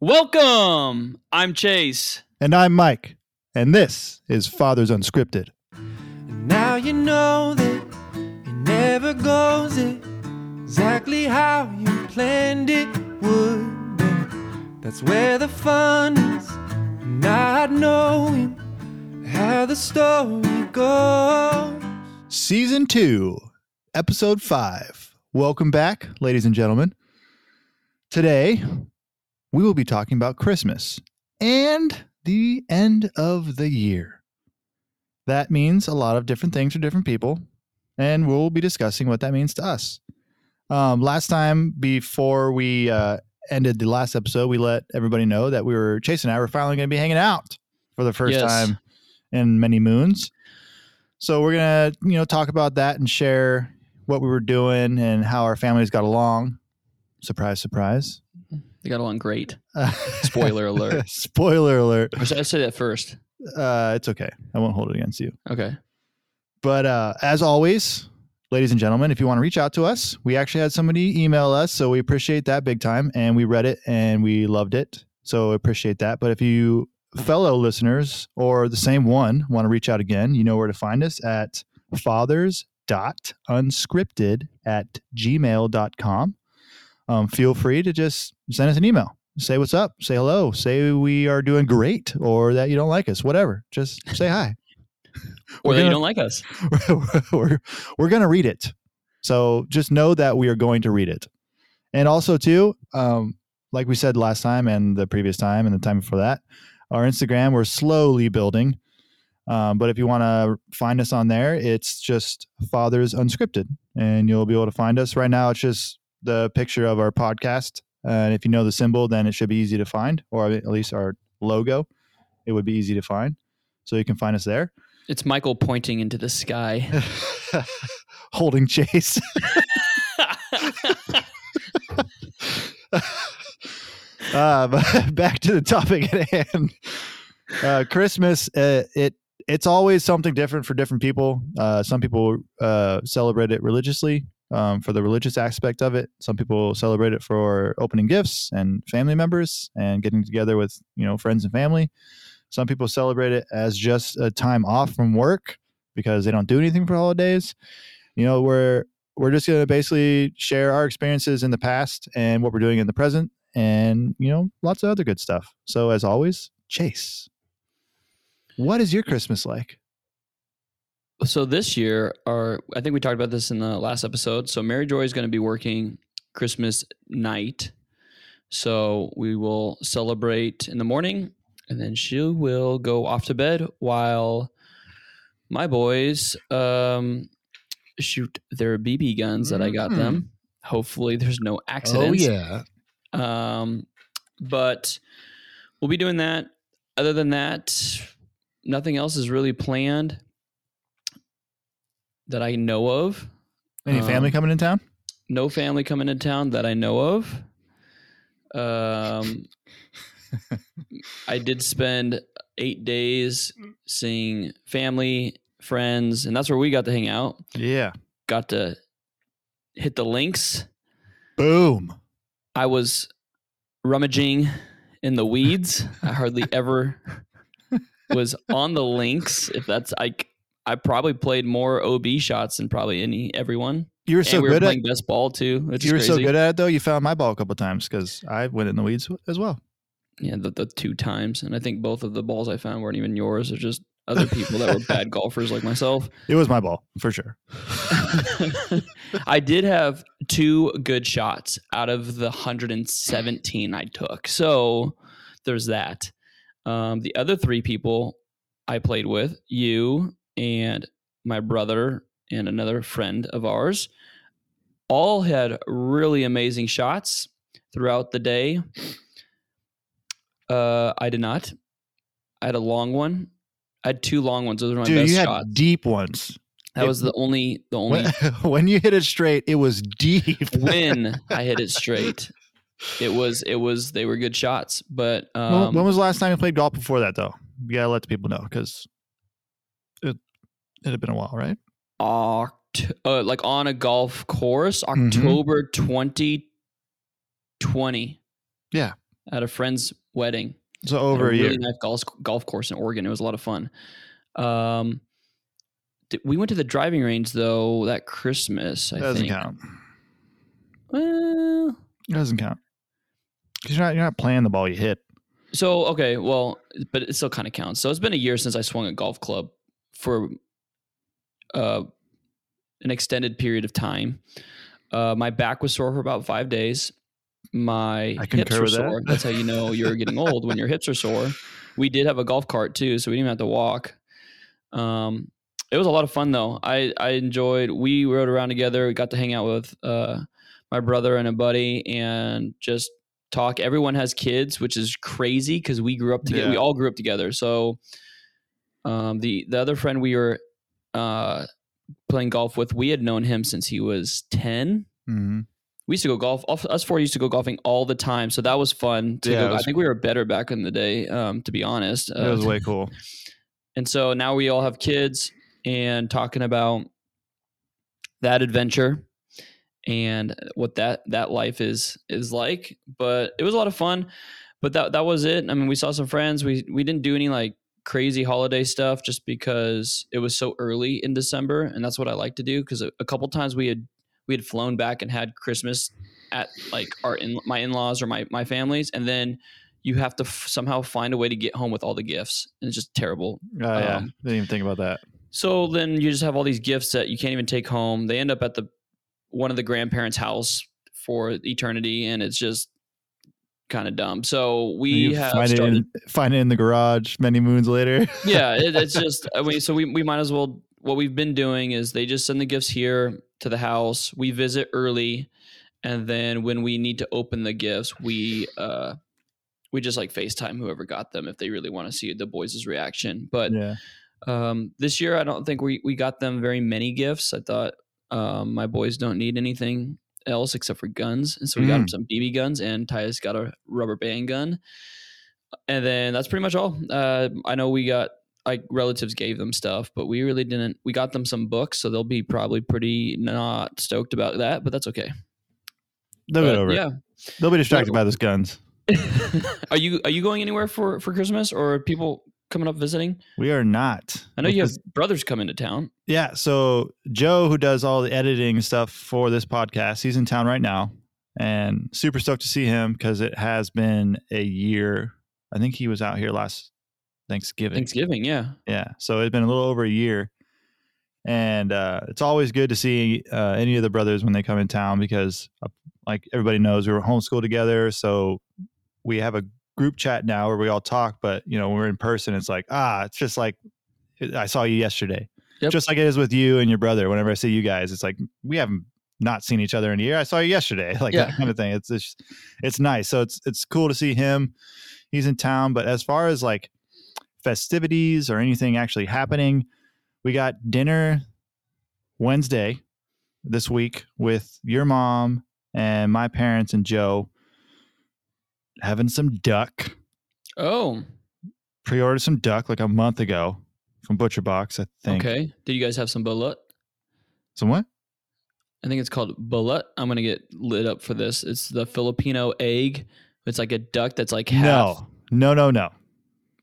Welcome. I'm Chase. And I'm Mike. And this is Father's Unscripted. Now you know that it never goes exactly how you planned it would. But that's where the fun is, not knowing how the story goes. Season 2, Episode 5. Welcome back, ladies and gentlemen. Today, we will be talking about Christmas and the end of the year. That means a lot of different things for different people, and we'll be discussing what that means to us. Um, last time, before we uh, ended the last episode, we let everybody know that we were Chase and I were finally going to be hanging out for the first Yes. time in many moons. So we're gonna, you know, talk about that and share what we were doing and how our families got along. Surprise, surprise. They got along great. Spoiler alert. Spoiler alert. Or should I say that first? Uh, it's okay. I won't hold it against you. Okay. But uh, as always, ladies and gentlemen, if you want to reach out to us, we actually had somebody email us, so we appreciate that big time, and we read it and we loved it, so appreciate that. But if you fellow listeners or the same one want to reach out again, you know where to find us at fathers.unscripted at gmail.com. Um, feel free to just send us an email. Say what's up. Say hello. Say we are doing great or that you don't like us. Whatever. Just say hi. Or We're that you don't like us. we're we're going to read it. So just know that we are going to read it. And also too, um, like we said last time and the previous time and the time before that, our Instagram we're slowly building. Um, but if you want to find us on there, it's just Fathers Unscripted, and you'll be able to find us. Right now, it's just the picture of our podcast, and if you know the symbol, then it should be easy to find, or at least our logo, it would be easy to find. So you can find us there. It's Michael pointing into the sky. holding chase. uh, but back to the topic at hand. Uh, Christmas, uh, it it's always something different for different people. Uh, some people uh, celebrate it religiously um, for the religious aspect of it. Some people celebrate it for opening gifts and family members and getting together with you know friends and family. Some people celebrate it as just a time off from work because they don't do anything for holidays. You know, we're we're just going to basically share our experiences in the past and what we're doing in the present and you know lots of other good stuff so as always chase what is your christmas like so this year, our I think we talked about this in the last episode. So Mary Joy is going to be working Christmas night. So we will celebrate in the morning and then she will go off to bed while my boys um, shoot their BB guns that I got them. Hopefully there's no accidents. yeah Um, but we'll be doing that. Other than that, nothing else is really planned that I know of. any family Um, coming in town No family coming in town that I know of. Um, I did spend eight days seeing family, friends, and that's where we got to hang out. yeah Got to hit the links. boom I was rummaging in the weeds. I hardly ever was on the links. If that's like, I probably played more OB shots than probably any everyone. you were so we were good at best ball too, you were so good at it though you found my ball a couple times because i went in the weeds as well Yeah, the, the two times, and I think both of the balls I found weren't even yours. They're just other people that were bad golfers like myself. it was my ball for sure I did have two good shots out of the 117 I took. So there's that. Um, the other three people I played with, you and my brother and another friend of ours, all had really amazing shots throughout the day. Uh, I did not. I had a long one. I had two long ones. Those were my dude best you had shots. deep ones That was the only the only when, when you hit it straight it was deep when I hit it straight. It was it was they were good shots, but When- um, when was the last time you played golf before that, though? You gotta let the people know because it it had been a while, right? Oct- uh, like on a golf course, Mhm. October 2020. Yeah. at a friend's wedding. So over a really year. nice golf golf course in Oregon. It was a lot of fun. Um, th- we went to the driving range though that Christmas. I doesn't think. count. Well, It doesn't count. 'Cause you're not you're not playing the ball you hit. so okay, well, but it still kind of counts. So it's been a year since I swung a golf club for uh, an extended period of time. Uh, my back was sore for about five days. My hips were that. sore. That's how you know you're getting old when your hips are sore. We did have a golf cart too, so we didn't even have to walk. Um, it was a lot of fun though. I I enjoyed. We rode around together. We got to hang out with uh, my brother and a buddy, and just talk. Everyone has kids, which is crazy because we grew up together. We all grew up together. So, um, the the other friend we were uh, playing golf with, we had known him since he was ten. hmm We used to go golf. Us four used to go golfing all the time, so that was fun. To Yeah, go, it I think we were better back in the day, um, to be honest. It was way cool. And so now we all have kids and talking about that adventure and what that that life is is like. But it was a lot of fun. But that that was it. I mean, we saw some friends. We we didn't do any like crazy holiday stuff just because it was so early in December, and that's what I like to do. Because a, a couple times we had we had flown back and had Christmas at like our in my in laws or my my families, and then you have to f- somehow find a way to get home with all the gifts, and it's just terrible. Oh yeah. Um, Didn't even think about that. So then you just have all these gifts that you can't even take home. They end up at the one of the grandparents' house for eternity, and it's just kind of dumb. So we You have find started. it in find it in the garage many moons later. yeah, it, it's just. I mean, so we we might as well. What we've been doing is they just send the gifts here to the house. We visit early, and then when we need to open the gifts, we uh we just like FaceTime whoever got them if they really want to see the boys' reaction. But yeah. um, this year, I don't think we, we got them very many gifts. I thought um, my boys don't need anything else except for guns. And so we got them Mm. some BB guns, and Tyus got a rubber band gun. And then that's pretty much all. Uh, I know we got, like, relatives gave them stuff, but we really didn't. We got them some books, so they'll be probably pretty not stoked about that, but that's okay. They'll get over it. yeah. They'll be distracted by those guns. are you are you going anywhere for for Christmas or people coming up visiting? We are not. I know you have brothers come into town. Yeah. So Joe, who does all the editing stuff for this podcast, he's in town right now, and super stoked to see him because it has been a year. I think he was out here last Thanksgiving. Thanksgiving, yeah. Yeah. So it's been a little over a year. And uh, it's always good to see uh, any of the brothers when they come in town because, uh, like everybody knows, we were homeschooled together. So we have a group chat now where we all talk. But, you know, when we're in person, it's like, ah, it's just like I saw you yesterday. Yep. Just like it is with you and your brother. Whenever I see you guys, it's like we haven't not seen each other in a year. I saw you yesterday, like Yeah. that kind of thing. It's just, it's nice. So it's it's cool to see him. He's in town. But as far as like festivities or anything actually happening. We got dinner Wednesday this week with your mom and my parents and Joe having some duck. Oh, Pre-ordered some duck like a month ago from Butcher Box, I think. okay. Did you guys have some balut? Some what? I think it's called balut. I'm gonna get lit up for this. It's the Filipino egg. It's like a duck that's like half. No, no, no, no.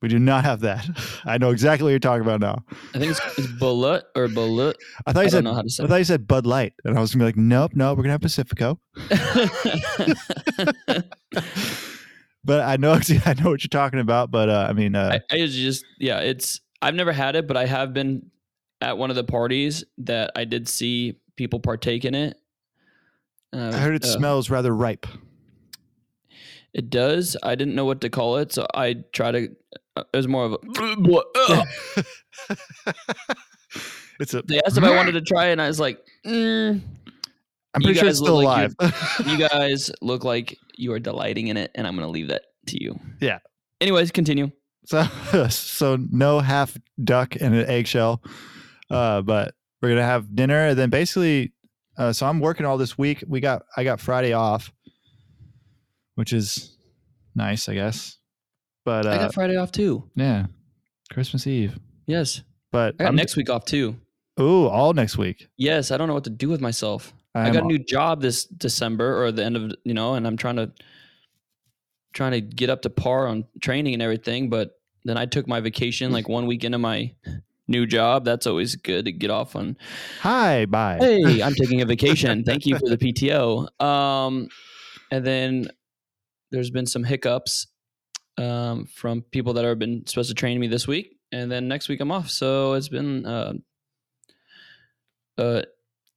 We do not have that. I know exactly what you're talking about now. I think it's, it's balut or balut. I thought I you don't said know how to say. I thought you said Bud Light, and I was gonna be like, nope, nope, we're gonna have Pacifico. But I know I know what you're talking about. But uh, I mean, uh, I, I just yeah. It's I've never had it, but I have been at one of the parties that I did see people partake in it. Uh, I heard it uh, smells rather ripe. It does. I didn't know what to call it, so I try to. Uh, it was more of a. it's a. they asked if I wanted to try it, and I was like, mm, I'm you pretty sure it's guys still look like alive. "You guys look like you are delighting in it, and I'm going to leave that to you." Yeah. Anyways, continue. so, so no half duck and an eggshell. Uh, but we're gonna have dinner, and then basically, uh, so I'm working all this week. We got I got Friday off, which is nice, I guess. But I uh, got Friday off too. yeah, Christmas Eve. Yes, But I got I'm, next week off too. ooh, all next week. Yes, I don't know what to do with myself. I I'm got a new job this December or the end of you know, and I'm trying to trying to get up to par on training and everything. But then I took my vacation like one week into my new job. That's always good to get off on. Hi, bye. Hey, I'm taking a vacation. Thank you for the PTO. Um, and then there's been some hiccups um, from people that have been supposed to train me this week, and then next week I'm off. So it's been uh, uh,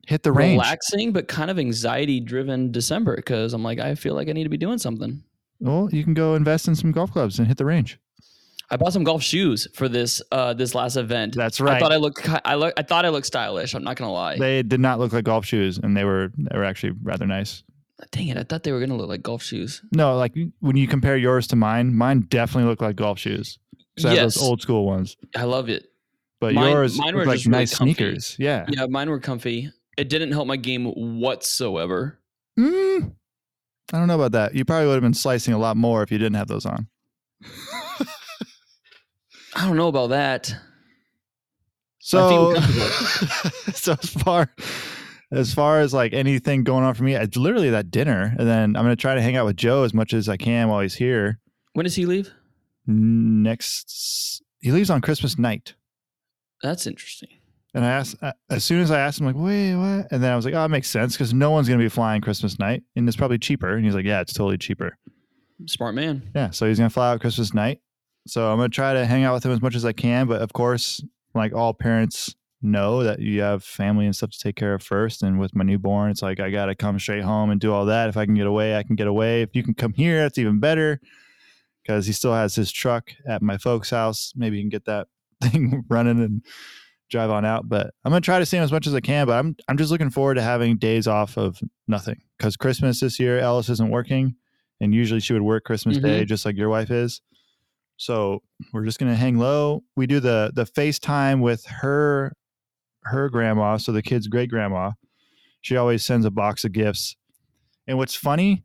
Hit the range. relaxing but kind of anxiety driven December because I'm like I feel like I need to be doing something. Well, you can go invest in some golf clubs and hit the range. I bought some golf shoes for this uh, this last event. That's right. I thought I looked I look I thought I looked stylish. I'm not gonna lie. they did not look like golf shoes, and they were they were actually rather nice. Dang it! I thought they were gonna look like golf shoes. No, like when you compare yours to mine, mine definitely look like golf shoes. So I Yes. those old school ones, I love it. but Mine- yours mine were like just really nice comfy. sneakers. Yeah. Yeah, mine were comfy. It didn't help my game whatsoever. Mm, I don't know about that. You probably would have been slicing a lot more if you didn't have those on. I don't know about that. So, so as far as far as like anything going on for me, it's literally that dinner, and then I'm gonna try to hang out with Joe as much as I can while he's here. When does he leave? Next, he leaves on Christmas night, That's interesting. And I asked uh, as soon as I asked him like, wait, what? And then I was like, oh, it makes sense because no one's gonna be flying Christmas night, and it's probably cheaper. And he's like, yeah, it's totally cheaper. Smart man. Yeah, so he's gonna fly out Christmas night. So I'm gonna try to hang out with him as much as I can, but of course, like all parents know that you have family and stuff to take care of first. And with my newborn, it's like I gotta come straight home and do all that. If I can get away, I can get away. If you can come here, that's even better. Because he still has his truck at my folks' house. Maybe you can get that thing running and drive on out. But I'm gonna try to see him as much as I can. But I'm I'm just looking forward to having days off of nothing. Because Christmas this year, Alice isn't working and usually she would work Christmas Day mm-hmm. just like your wife is. So we're just gonna hang low. We do the the FaceTime with her her grandma, so the kid's great grandma. She always sends a box of gifts. And what's funny,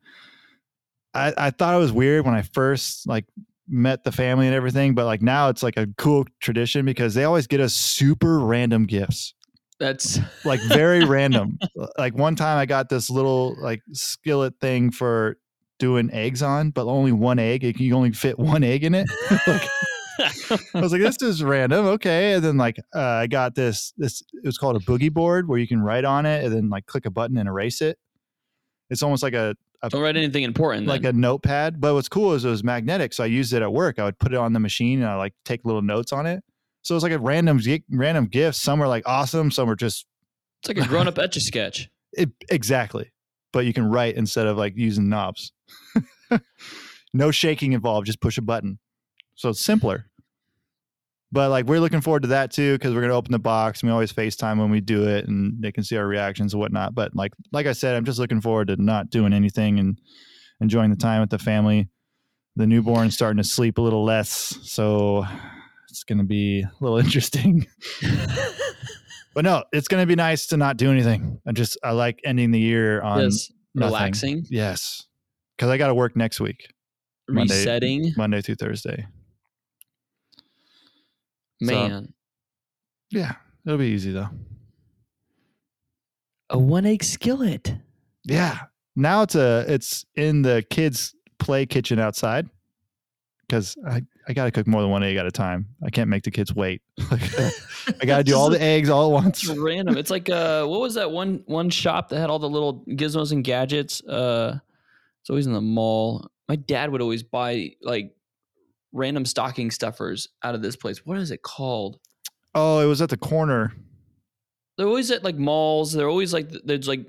I, I thought it was weird when I first like met the family and everything, but like now it's like a cool tradition because they always get us super random gifts That's like very random. Like one time I got this little like skillet thing for doing eggs on, but only one egg. It, you can only fit one egg in it. like, I was like, this is random. Okay. And then like uh, I got this this it was called a boogie board where you can write on it and then like click a button and erase it. It's almost like a don't write anything important. like then. a notepad. But what's cool is it was magnetic, so I used it at work. I would put it on the machine and I like take little notes on it. So it was like a random random gifts. Some were like awesome, some were just it's like a grown up etch a sketch. It, exactly. But you can write instead of like using knobs. no shaking involved, just push a button. So it's simpler. But like we're looking forward to that too because we're gonna open the box and we always FaceTime when we do it and they can see our reactions and whatnot. But like like I said, I'm just looking forward to not doing anything and enjoying the time with the family. The newborn's starting to sleep a little less, so it's gonna be a little interesting. but no, it's gonna be nice to not do anything. I just I like ending the year on Yes. Relaxing. yes, because I got to work next week, Monday- Resetting. Monday through Thursday. So- Man. Yeah, it'll be easy though. A one egg skillet. Yeah, now it's a it's in the kids' play kitchen outside because I I got to cook more than one egg at a time. I can't make the kids wait. I got to do all the eggs all at once. It's random. It's like uh, what was that one one shop that had all the little gizmos and gadgets? Uh, it's always in the mall. My dad would always buy like random stocking stuffers out of this place. What is it called? Oh, it was at the corner. They're always at like malls. They're always like there's like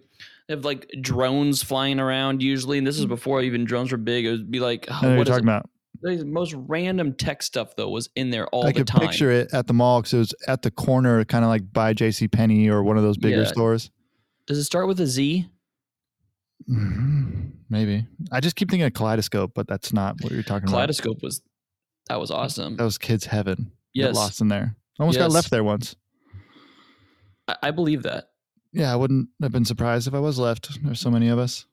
they have like drones flying around usually, and this is before even drones were big. It would be like oh, what what is talking it? about. the most random tech stuff though was in there all I the could time. picture it at the mall because it was at the corner, kind of like by J.C. Penney or one of those bigger Yeah. stores. Does it start with a Z? Mhm. Maybe. I just keep thinking of kaleidoscope, but that's not what you're talking about. Kaleidoscope was that was awesome. That was kids' heaven. Get lost in there. Almost got left there once. I, I believe that. Yeah, I wouldn't have been surprised if I was left. There's so many of us.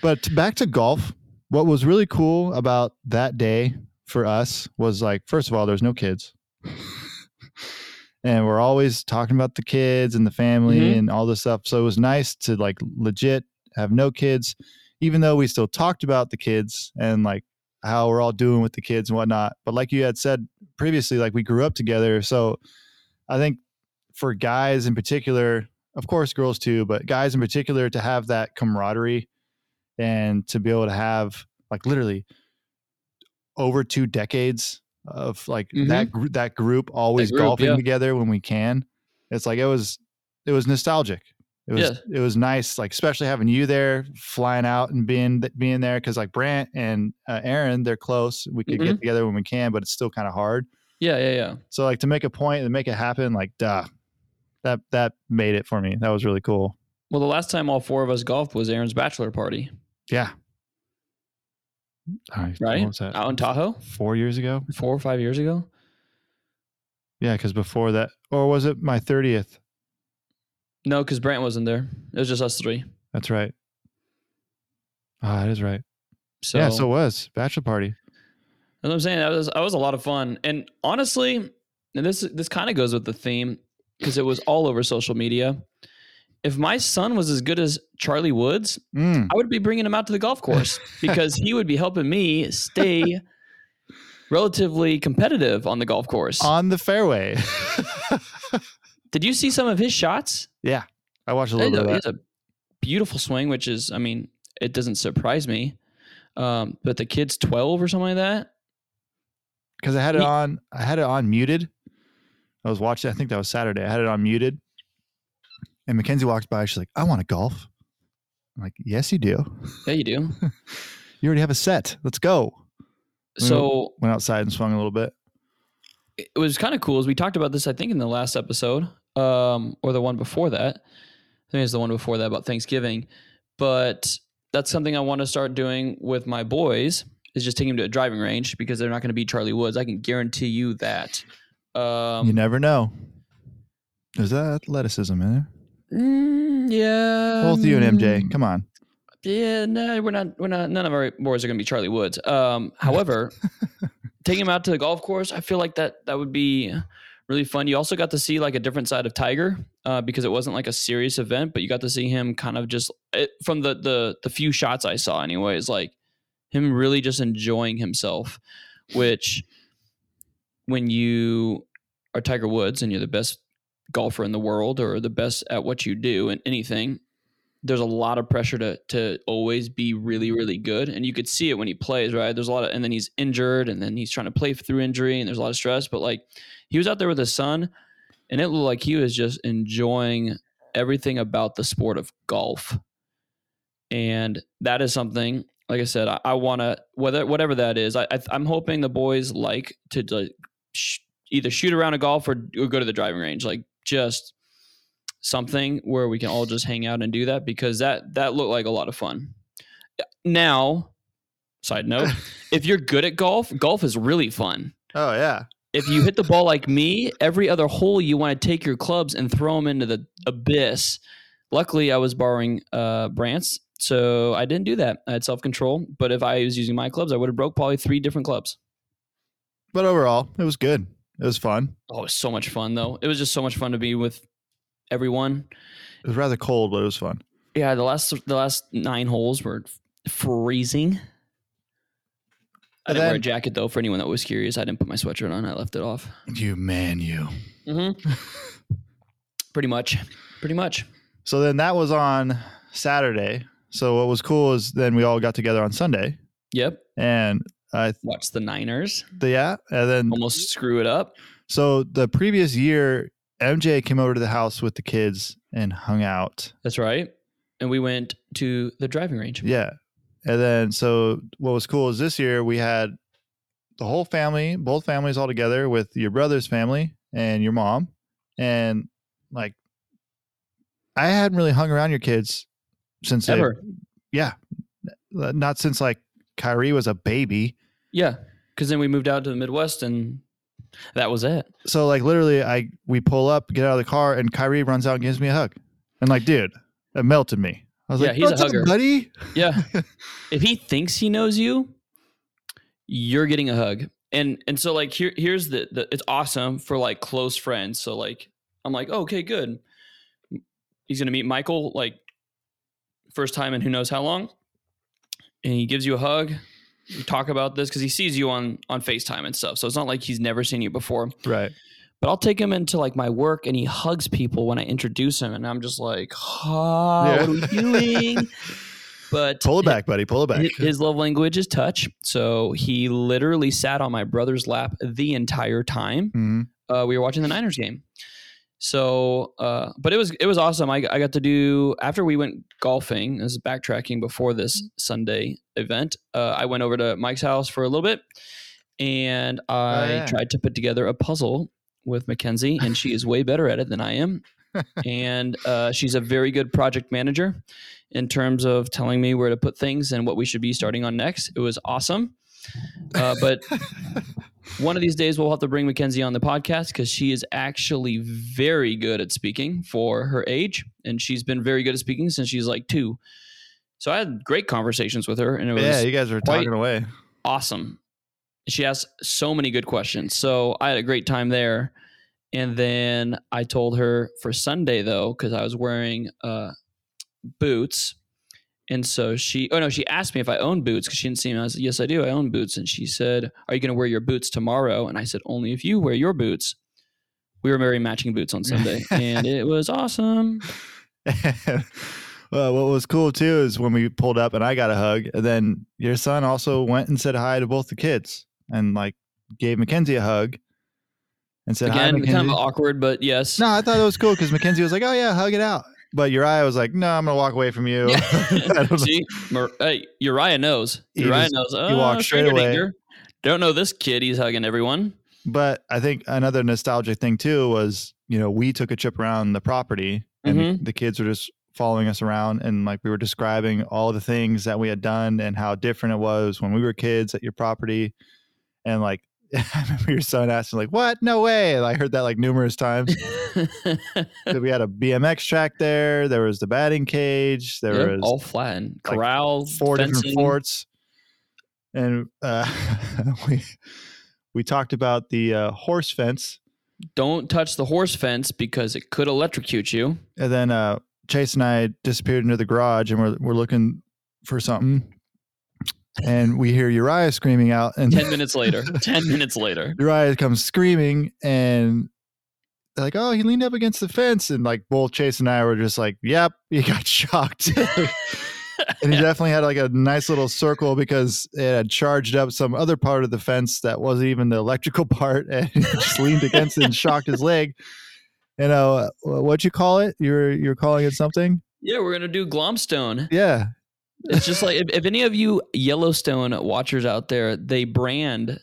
But back to golf. What was really cool about that day for us was like, first of all, there's no kids. and we're always talking about the kids and the family Mhm. and all this stuff. So it was nice to like legit have no kids even though we still talked about the kids and like how we're all doing with the kids and whatnot. But like you had said previously, like we grew up together. So I think for guys in particular, of course, girls too, but guys in particular to have that camaraderie and to be able to have like literally over two decades of like mm-hmm. that gr- that group always group, golfing yeah. together when we can. It's like it was it was nostalgic. It was Yeah. it was nice, like especially having you there, flying out and being being there because like Brant and uh, Aaron, they're close. We could Mhm. get together when we can, but it's still kind of hard. Yeah, yeah, yeah. So like to make a point and make it happen, like duh, that that made it for me. That was really cool. Well, the last time all four of us golfed was Aaron's bachelor party, Yeah. All right. right? What was that? Out in Tahoe, Four years ago? four or five years ago. Yeah, because before that, or was it my thirtieth? No, because Brant wasn't there. It was just us three. That's right. Ah, that is right. So, yeah, so it was bachelor party. That's what I'm saying. That was that was a lot of fun. And honestly, and this this kind of goes with the theme because it was all over social media. If my son was as good as Charlie Woods, Mm. I would be bringing him out to the golf course because he would be helping me stay relatively competitive on the golf course. On the fairway. Did you see some of his shots? yeah, I watched a little bit of he that. has a beautiful swing, which is, I mean, it doesn't surprise me. Um, but the kid's 12 or something like that. because I had it He- on. I had it on muted. I was watching. I think that was Saturday. I had it on muted, and Mackenzie walks by. She's like, "I want to golf." I'm like, "Yes, you do. Yeah, you do. You already have a set. Let's go." So Went outside and swung a little bit. it was kind of cool. As we talked about this, I think in the last episode, um, or the one before that. I think it's the one before that about Thanksgiving. But that's something I want to start doing with my boys is just taking them to a driving range because they're not going to be Charlie Woods. I can guarantee you that. Um, you never know. There's that athleticism in there. mm, yeah. Both you and MJ. mm, Come on. Yeah, no, we're not. We're not. None of our boys are going to be Charlie Woods. Um, however, taking him out to the golf course, I feel like that that would be really fun. You also got to see like a different side of Tiger uh, because it wasn't like a serious event, but you got to see him kind of just it, from the the the few shots I saw, anyways, like him really just enjoying himself. Which, when you are Tiger Woods and you're the best golfer in the world or the best at what you do and anything, there's a lot of pressure to to always be really mm-hmm. really good and you could see it when he plays right? There's a lot of and then he's injured and then he's trying to play through injury and there's a lot of stress but like he was out there with his son and it looked like he was just enjoying everything about the sport of golf. And that is something like i said i, I want to whether whatever that is I, I i'm hoping the boys like to like sh- either shoot around a golf or, or go to the driving range like just something where we can all just hang out and do that because that that looked like a lot of fun. Now, side note, if you're good at golf, golf is really fun. Oh yeah. If you hit the ball like me, every other hole you want to take your clubs and throw them into the abyss. Luckily, I was borrowing uh, Brant's, so I didn't do that. I had self control. But if I was using my clubs, I would have broke probably three different clubs. But overall, it was good. It was fun. Oh, it was so much fun though. It was just so much fun to be with everyone. It was rather cold, but it was fun. Yeah, the last the last nine holes were freezing. I didn't wear a jacket though. For anyone that was curious, I didn't put my sweatshirt on. I left it off. You man, you. Mm-hmm. Pretty much. Pretty much. So then that was on Saturday. So what was cool is then we all got together on Sunday, Yep. and I watched the Niners the yeah, and then almost screw it up. so the previous year MJ came over to the house with the kids and hung out. That's right. And we went to the driving range. Yeah, and then so what was cool is this year we had the whole family, both families all together with your brother's family and your mom, and like I hadn't really hung around your kids since Ever. yeah, not since like Kyrie was a baby. Yeah. Because then we moved out to the Midwest and that was it. So like literally, I we pull up, get out of the car, and Kyrie runs out and gives me a hug. And like, dude, it melted me. I was Yeah, like, he's a "What's up, hugger." buddy." Yeah. if he thinks he knows you, you're getting a hug. And and so like here here's the, the it's awesome for like close friends. So like I'm like, oh, okay, good. He's gonna meet Michael like first time in who knows how long. and he gives you a hug. Talk about this because he sees you on on Facetime and stuff. So it's not like he's never seen you before. Right. But I'll take him into like my work, and he hugs people when I introduce him, and I'm just like, "Ah, Yeah. what are we doing?" but Pull it back, buddy. Pull it back. His, love language is touch. So he literally sat on my brother's lap the entire time Mhm. uh, we were watching the Niners game. So, uh, but it was it was awesome. I, I got to do after we went golfing. This is backtracking before this Sunday event. Uh, I went over to Mike's house for a little bit, and I yeah. tried to put together a puzzle with Mackenzie, and she is way better at it than I am. and uh, she's a very good project manager in terms of telling me where to put things and what we should be starting on next. It was awesome. Uh, but one of these days we'll have to bring Mackenzie on the podcast because she is actually very good at speaking for her age, and she's been very good at speaking since she's like two. So I had great conversations with her, and it was yeah, you guys were talking away. awesome. She asked so many good questions. So I had a great time there. And then I told her for Sunday though, because I was wearing uh, boots. And so she, oh no, she asked me if I own boots because she didn't see me. I said, yes, I do. I own boots. And she said, are you going to wear your boots tomorrow? And I said, only if you wear your boots. We were wearing matching boots on Sunday, and it was awesome. well, what was cool too is when we pulled up and I got a hug, and then your son also went and said hi to both the kids and like gave Mackenzie a hug and said hi, Again, Mackenzie. kind of awkward, but yes. no, I thought it was cool because Mackenzie was like, "Oh yeah, hug it out," but Uriah was like, "No, I'm gonna walk away from you." See, Mar- hey, Uriah knows. He Uriah knows. he Uh, walked straight away. danger. Don't know this kid. He's hugging everyone. But I think another nostalgic thing too was, you know, we took a trip around the property and Mhm. the kids were just following us around and like we were describing all the things that we had done and how different it was when we were kids at your property. And like I remember your son asking like, "What? No way!" And I heard that like numerous times. 'Cause we had a BMX track there. There was the batting cage. There Yep, was all flattened. like, Corral, four different forts, and uh, we we talked about the uh, horse fence. Don't touch the horse fence because it could electrocute you. And then uh, Chase and I disappeared into the garage and we're, we're looking for something. And we hear Uriah screaming out, and 10 minutes later. 10 minutes later. Uriah comes screaming, and they're like, "Oh, he leaned up against the fence." And like both Chase and I were just like, "Yep, he got shocked." and he definitely had like a nice little circle because it had charged up some other part of the fence that wasn't even the electrical part, and he just leaned against it and shocked his leg. You know uh, what you call it? You're you're calling it something? Yeah, we're to do Glomstone. Yeah, It's just like if, if any of you Yellowstone watchers out there, they brand,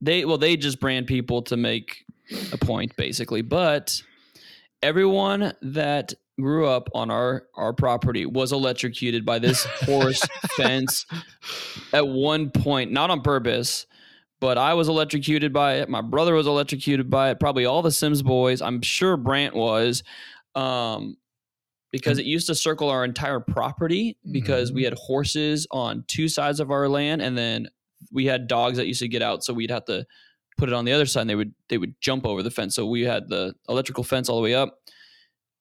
they, well, they just brand people to make a point basically. But everyone that grew up on our our property was electrocuted by this horse fence at one point, not on purpose. But I was electrocuted by it. My brother was electrocuted by it. Probably all the Sims boys. I'm sure Brant was, um, because it used to circle our entire property. Because we had horses on two sides of our land, and then we had dogs that used to get out. So we'd have to put it on the other side. and They would they would jump over the fence. So we had the electrical fence all the way up.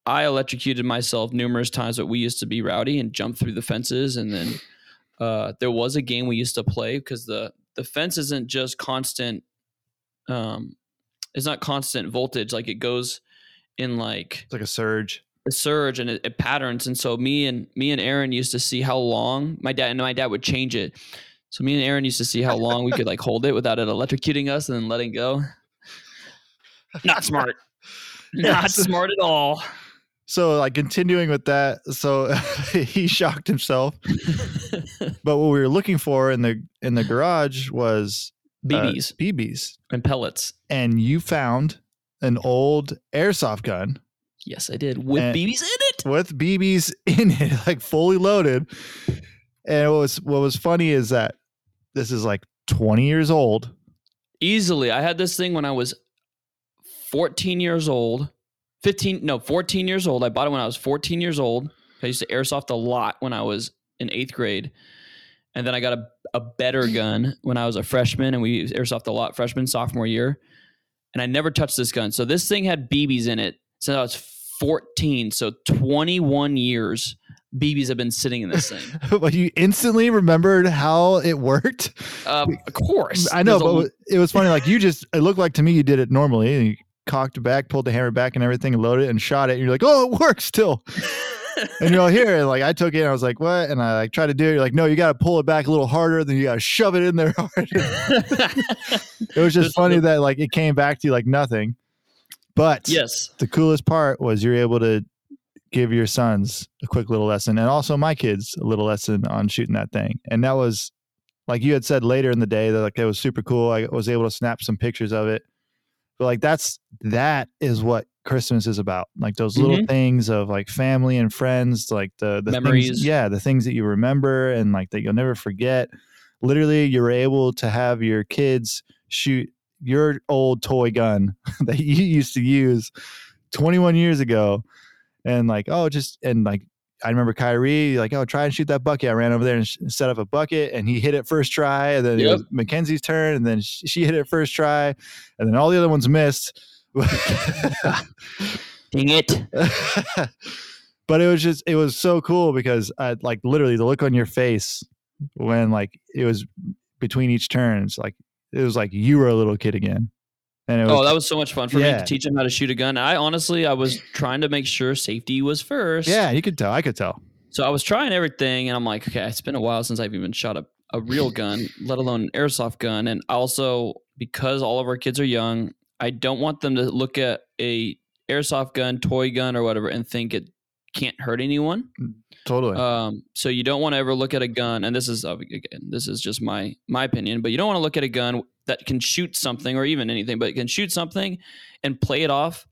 I electrocuted myself numerous times, but we used to be rowdy and jump through the fences. And then uh, there was a game we used to play because the the fence isn't just constant. Um, it's not constant voltage. Like it goes in like it's like a surge. A surge and it, it patterns. And so me and me and Aaron used to see how long my dad and my dad would change it. So me and Aaron used to see how long we could like hold it without it electrocuting us and then letting go. Not smart. Not smart at all. So like continuing with that, so he shocked himself. But what we were looking for in the in the garage was uh, BBs BBs, and pellets. and you found an old airsoft gun Yes, I did with And- BBs in it. with BBs in it, like fully loaded. And what was what was funny is that this is like 20 years old. Easily. I had this thing when I was 14 years old. 15, no, 14 years old. I bought it when I was 14 years old. I used to airsoft a lot when I was in eighth grade. And then I got a, a better gun when I was a freshman, and we airsoft a lot freshman, sophomore year. And I never touched this gun. So this thing had BBs in it since I was 14. So 21 years BBs have been sitting in this thing. but you instantly remembered how it worked. Uh, of course, I know, There's a- but it was funny. Like you just, it looked like to me you did it normally. And you cocked it back, pulled the hammer back, and everything, and loaded it and shot it. And you're like, oh, it works still. and you're all here. And like I took it, and I was like, what? And I like tried to do it. You're like, no, you got to pull it back a little harder. Then you got to shove it in there hard. it was just funny that like it came back to you like nothing. But yes, the coolest part was you're able to give your sons a quick little lesson and also my kids a little lesson on shooting that thing. And that was like you had said later in the day that like it was super cool. I was able to snap some pictures of it. But like that's that is what christmas is about. Like those little Mhm. things of like family and friends like the the Memories. things, yeah the things that you remember and like that you'll never forget. Literally you're able to have your kids shoot your old toy gun that you used to use 21 years ago and like oh just and like I remember Kyrie like oh try and shoot that bucket. I ran over there and sh- set up a bucket and he hit it first try and then it was Mackenzie's turn and then sh- she hit it first try and then all the other ones missed. Dang it. but it was just it was so cool because I like literally the look on your face when like it was between each turns like it was like you were a little kid again and it oh, was Oh, that was so much fun for me to teach him how to shoot a gun. I honestly, I was trying to make sure safety was first. yeah you could tell I could tell So I was trying everything, and I'm like, okay, it's been a while since I've even shot a, a real gun, let alone an airsoft gun. And also because all of our kids are young, I don't want them to look at a airsoft gun, toy gun, or whatever, and think it can't hurt anyone. Mm. Totally Um, so you don't want to ever look at a gun, and this is uh, again, this is just my my opinion, but you don't want to look at a gun that can shoot something or even anything, but it can shoot something and play it off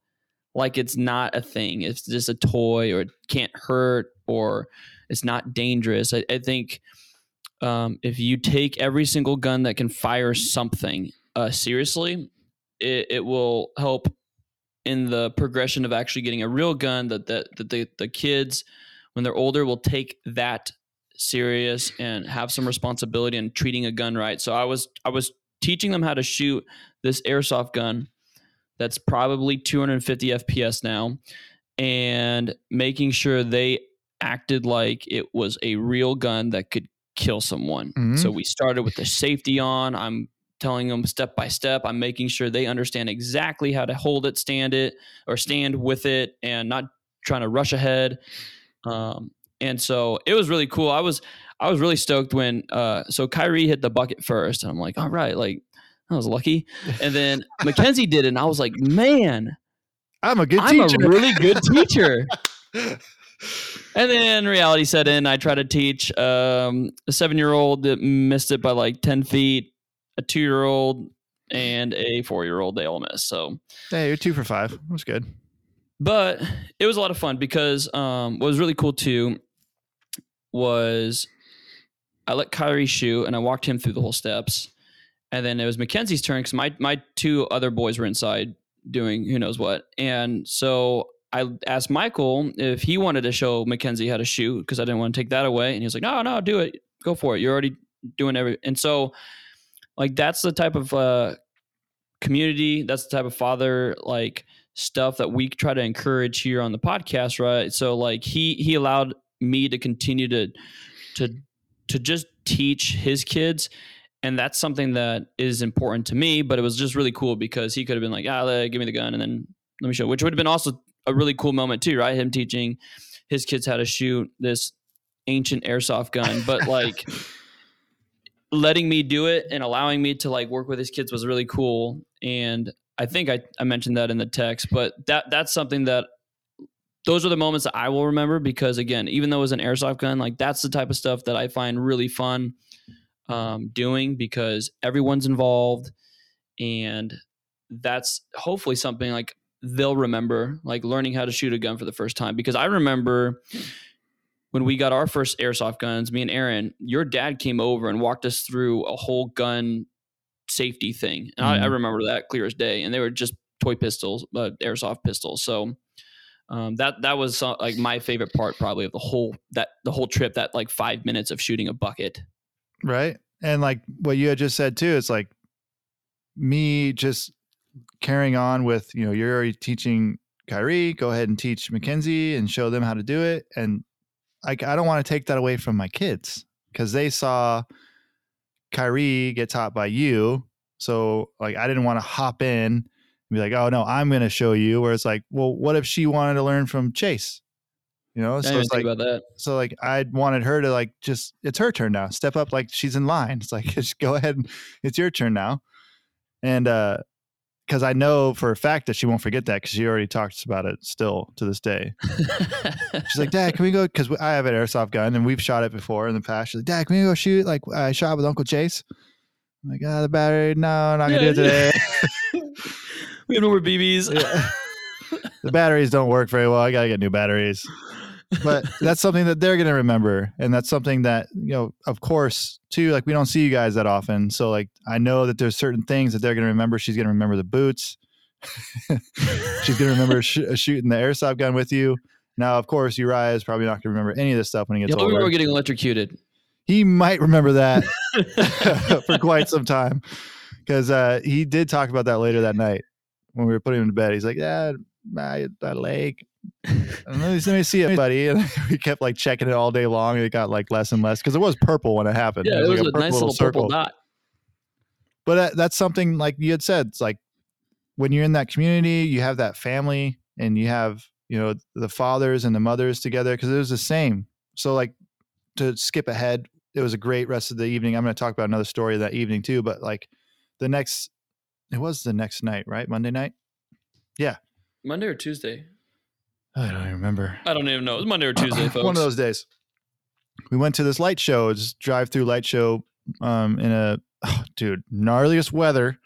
like it's not a thing. It's just a toy, or it can't hurt, or it's not dangerous. I, I think um, if you take every single gun that can fire something uh, seriously, it, it will help in the progression of actually getting a real gun that that, that the, the kids when they're older will take that serious and have some responsibility in treating a gun right. So I was I was teaching them how to shoot this airsoft gun that's probably 250 FPS now and making sure they acted like it was a real gun that could kill someone. Mhm. So we started with the safety on. I'm telling them step by step. I'm making sure they understand exactly how to hold it, stand it, or stand with it, and not trying to rush ahead. Um, and so it was really cool. I was I was really stoked when uh, so Kyrie hit the bucket first, and I'm like, all right, like I was lucky. And then Mackenzie did it, and I was like, man, I'm a good I'm teacher a really good teacher. And then reality set in. I tried to teach um, a seven year old that missed it by like 10 feet, a two year old, and a four year old. They all missed. So, hey you're two for five that was good but it was a lot of fun because um, what was really cool too was I let Kyrie shoot and I walked him through the whole steps. And then it was Mackenzie's turn because my, my two other boys were inside doing who knows what. And so I asked Michael if he wanted to show Mackenzie how to shoot because I didn't want to take that away. And he was like, no, no, do it. Go for it. You're already doing every. And so, like, that's the type of uh, community, that's the type of father, like, stuff that we try to encourage here on the podcast, right? So, like, he he allowed me to continue to to to just teach his kids. And that's something that is important to me but it was just really cool because he could have been like ah give me the gun and then let me show which would have been also a really cool moment too right? Him teaching his kids how to shoot this ancient airsoft gun. But like letting me do it and allowing me to like work with his kids was really cool. And i think i, I mentioned that in the text but that that's something that those are the moments that I will remember because again, even though it was an airsoft gun, like that's the type of stuff that I find really fun um, doing because everyone's involved, and that's hopefully something like they'll remember, like learning how to shoot a gun for the first time. Because I remember when we got our first airsoft guns, me and Aaron, your dad came over and walked us through a whole gun safety thing, and I, I Mhm. remember that clear as day. And they were just toy pistols, uh, airsoft pistols. So um, that that was uh, like my favorite part probably of the whole that the whole trip that like five minutes of shooting a bucket right and like what you had just said too it's like me just carrying on with you know you're already teaching Kyrie go ahead and teach Mackenzie and show them how to do it and like I don't want to take that away from my kids because they saw Kyrie get taught by you. So like I didn't want to hop in and be like, oh no, I'm gonna show you. Where it's like, well, what if she wanted to learn from Chase? You know, so it's like about that. so like I wanted her to like just it's her turn now. Step up like she's in line. It's like just go ahead and it's your turn now. And uh because I know for a fact that she won't forget that because she already talks about it still to this day. She's like, Dad, can we go? Because I have an airsoft gun and we've shot it before in the past. She's like, Dad, can we go shoot? Like I shot with Uncle Chase. I'm like, ah, the battery. No, not gonna do it today. we have no more BBs. Yeah. the batteries don't work very well. I gotta get new batteries. But that's something that they're gonna remember, and that's something that you know, of course, too. Like we don't see you guys that often, so like I know that there's certain things that they're gonna remember. She's gonna remember the boots. She's gonna remember sh- shooting the airsoft gun with you. Now, of course, Uriah is probably not gonna remember any of this stuff when he gets Yeah, we older. were getting electrocuted. he might remember that for quite some time because uh, he did talk about that later that night when we were putting him to bed. He's like, "Yeah, my, my leg." Let, me, let me see it, buddy. And we kept like checking it all day long. And it got like less and less because it was purple when it happened. Yeah, it was like a nice little purple dot. But that, that's something like you had said. It's like when you're in that community, you have that family, and you have you know the fathers and the mothers together because it was the same. So like to skip ahead, it was a great rest of the evening. I'm going to talk about another story that evening too. But like the next, it was the next night, right? Monday night. Yeah. Monday or Tuesday? I don't even remember. I don't even know. It was Monday or Tuesday, folks. One of those days. We went to this light show, just drive through light show um in a oh, dude, gnarliest weather.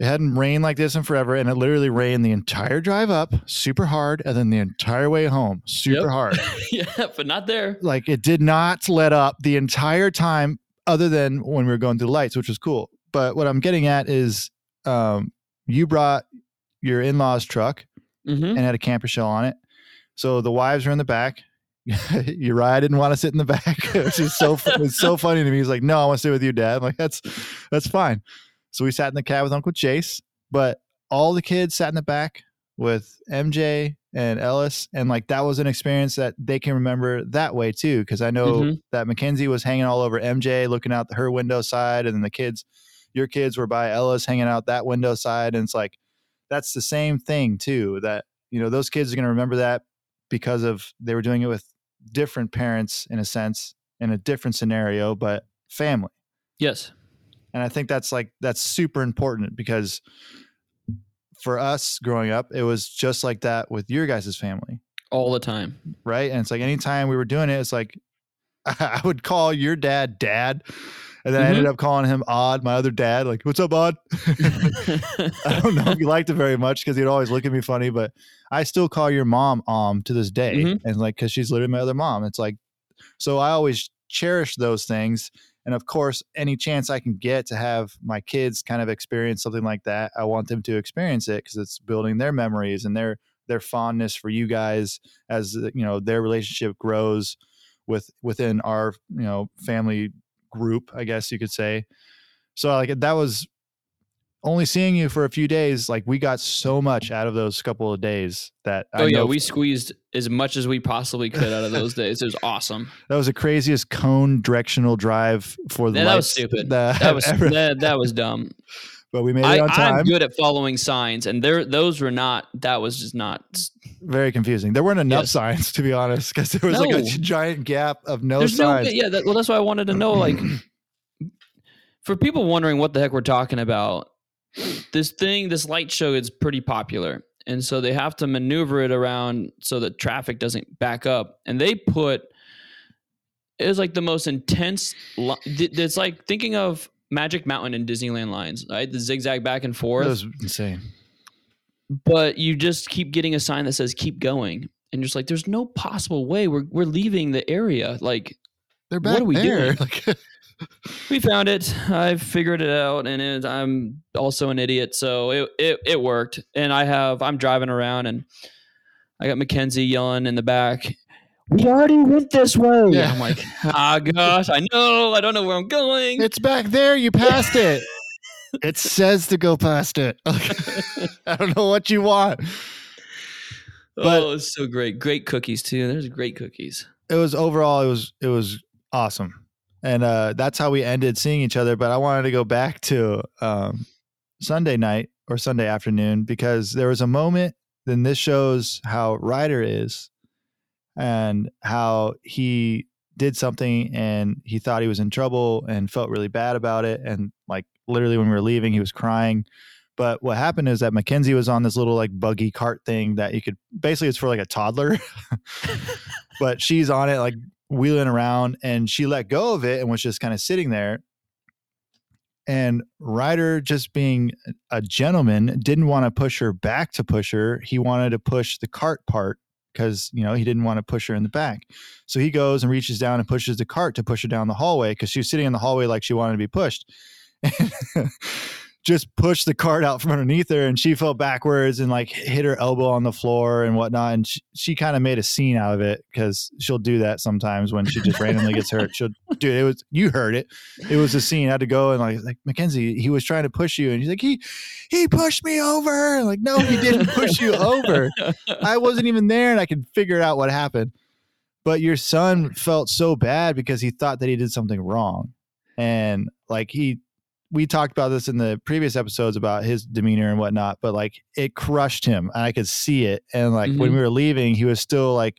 It hadn't rained like this in forever, and it literally rained the entire drive up super hard, and then the entire way home super Yep. hard. yeah, but not there. like it did not let up the entire time, other than when we were going through the lights, which was cool. But what I'm getting at is um you brought your in-laws truck hmm and had a camper shell on it. So the wives were in the back. Uriah didn't want to sit in the back, which is so it's so funny to me. He's like, "No, I want to sit with you, Dad." I'm like, "That's that's fine." So we sat in the cab with Uncle Chase, but all the kids sat in the back with MJ and Ellis, and like that was an experience that they can remember that way too. Because I know Mhm. that Mackenzie was hanging all over MJ, looking out her window side, and then the kids, your kids were by Ellis, hanging out that window side, and it's like that's the same thing too. That you know those kids are going to remember that because of they were doing it with different parents in a sense in a different scenario, but family. Yes. And I think that's like that's super important because for us growing up, it was just like that with your guys' family, All the time. right? And it's like anytime we were doing it, it's like I would call your dad dad. And then I ended up calling him Odd, my other dad. Like, what's up, Odd? I don't know if you liked it very much because he'd always look at me funny, but I still call your mom Om to this day. Mhm. And like, because she's literally my other mom. It's like, so I always cherish those things. And of course, any chance I can get to have my kids kind of experience something like that, I want them to experience it because it's building their memories and their their fondness for you guys as you know their relationship grows with within our you know family group, I guess you could say. So like that was only seeing you for a few days. Like we got so much out of those couple of days that oh I yeah, we squeezed as much as we possibly could out of those days. It was awesome. that was the craziest cone directional drive for the Yeah, that was stupid. That, That was that, that was dumb. but we made it I, on time. I'm good at following signs, and there those were not. That was just not. Very confusing. There weren't enough Yes. signs to be honest, because there was like a giant gap of no There's signs. no. Yeah, that, well, that's why I wanted to know. Like, for people wondering what the heck we're talking about, this thing, this light show is pretty popular, and so they have to maneuver it around so that traffic doesn't back up. And they put it was like the most intense. It's like thinking of Magic Mountain and Disneyland lines, right? The zigzag back and forth. That was insane. But you just keep getting a sign that says keep going and you're just like there's no possible way we're, we're leaving the area like They're What back are we there. doing? We found it i figured it out and it, i'm also an idiot so it, it, it worked and i have i'm driving around and i got mackenzie yelling in the back we already went this way Yeah. i'm like ah gosh i know i don't know where i'm going it's back there. You passed it. it says to go past it. I don't know what you want. But- oh, it's so great. Great cookies too. There's great cookies. it was overall it was it was awesome and uh that's how we ended seeing each other but i wanted to go back to um sunday night or sunday afternoon because there was a moment then this shows how ryder is and how he did something and he thought he was in trouble and felt really bad about it and like literally when we were leaving he was crying. But what happened is that mackenzie was on this little like buggy cart thing that you could basically it's for like a toddler. But she's on it like wheeling around and she let go of it and was just kind of sitting there. And ryder just being a gentleman didn't want to push her back to push her. He wanted to push the cart part because you know he didn't want to push her in the back. So he goes and reaches down and pushes the cart to push her down the hallway because she was sitting in the hallway like she wanted to be pushed just pushed the cart out from underneath her and she fell backwards and like hit her elbow on the floor and whatnot and she, she kind of made a scene out of it because she'll do that sometimes when she just randomly gets hurt she'll dude it was you heard it it was a scene I had to go and like like mackenzie he was trying to push you and he's like he he pushed me over like no he didn't push you over I wasn't even there and I could figure out what happened. But your son felt so bad because he thought that he did something wrong. And like he, we talked about this in the previous episodes about his demeanor and whatnot, but like it crushed him and I could see it. And like when Mhm. we were leaving, he was still like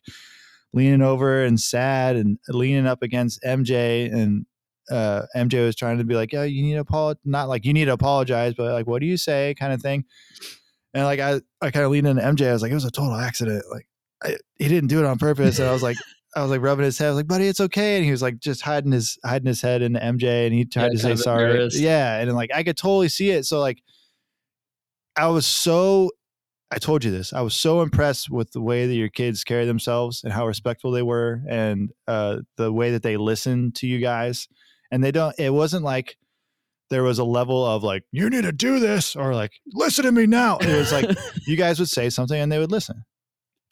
leaning over and sad and leaning up against MJ. And uh, MJ was trying to be like, yeah, you need to apologize. Not like you need to apologize, but like, what do you say kind of thing. And like I, I kind of leaned into MJ. I was like, it was a total accident. Like I, he didn't do it on purpose. And I was like, I was like rubbing his head. I was like, buddy, it's okay. And he was like just hiding his hiding his head into MJ and he tried Yeah, to say sorry. embarrassed. Yeah. And then like I could totally see it. So like I was so I told you this. I was so impressed with the way that your kids carry themselves and how respectful they were and uh the way that they listened to you guys. And they don't it wasn't like there was a level of like, you need to do this or like, listen to me now. It was like you guys would say something and they would listen.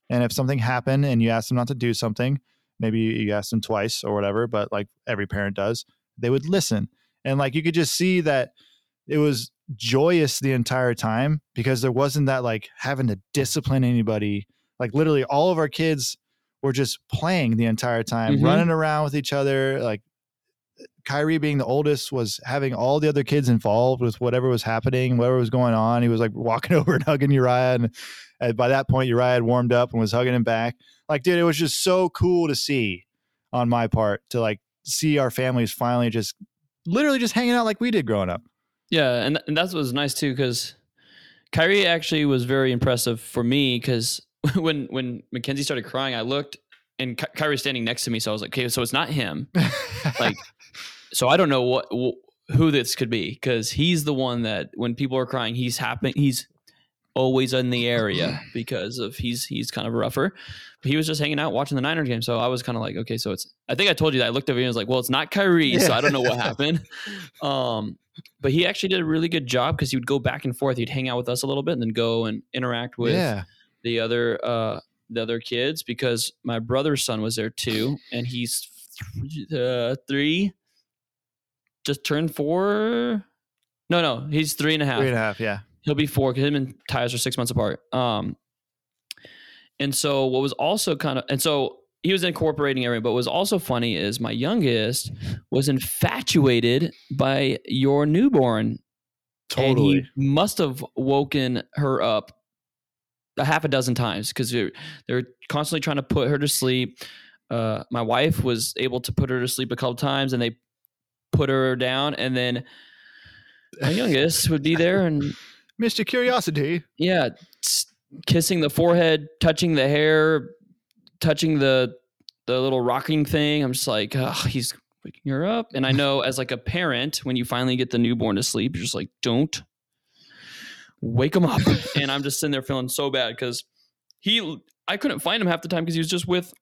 And if something happened and you asked them not to do something, maybe you asked them twice or whatever, but like every parent does, they would listen. And like you could just see that it was joyous the entire time because there wasn't that like having to discipline anybody. Like literally all of our kids were just playing the entire time, Mhm. running around with each other. Like Kyrie being the oldest was having all the other kids involved with whatever was happening, whatever was going on. He was like walking over and hugging Uriah. And, and by that point, Uriah had warmed up and was hugging him back. Like, dude, it was just so cool to see on my part to like see our families finally just literally just hanging out like we did growing up. Yeah, and, and that was nice too because Kyrie actually was very impressive for me because when when Mackenzie started crying, I looked and Ky- Kyrie's standing next to me, so I was like, okay, so it's not him. Like, so I don't know what wh- who this could be because he's the one that when people are crying, he's happen he's always in the area because of he's he's kind of rougher. But he was just hanging out watching the Niners game, so I was kind of like, okay, so it's. I think I told you that I looked over and was like, well, it's not Kyrie, so I don't know what happened. Um, but he actually did a really good job because he would go back and forth. He'd hang out with us a little bit and then go and interact with yeah. the other uh the other kids because my brother's son was there too and he's th- uh, three just turned four no no he's three and a half. Three and a half, Yeah. he'll be four because him and Tyus are six months apart um and so what was also kind of and so he was incorporating everything but what was also funny is my youngest was infatuated by your newborn and he must have woken her up a half a dozen times because they're, they're constantly trying to put her to sleep. Uh, my wife was able to put her to sleep a couple times, and they put her down, and then my youngest would be there and Mr. Curiosity. yeah, kissing the forehead, touching the hair, touching the the little rocking thing. I'm just like, oh, he's waking her up. And I know as like a parent, when you finally get the newborn to sleep, you're just like, don't wake him up. and I'm just sitting there feeling so bad because he, I couldn't find him half the time because he was just with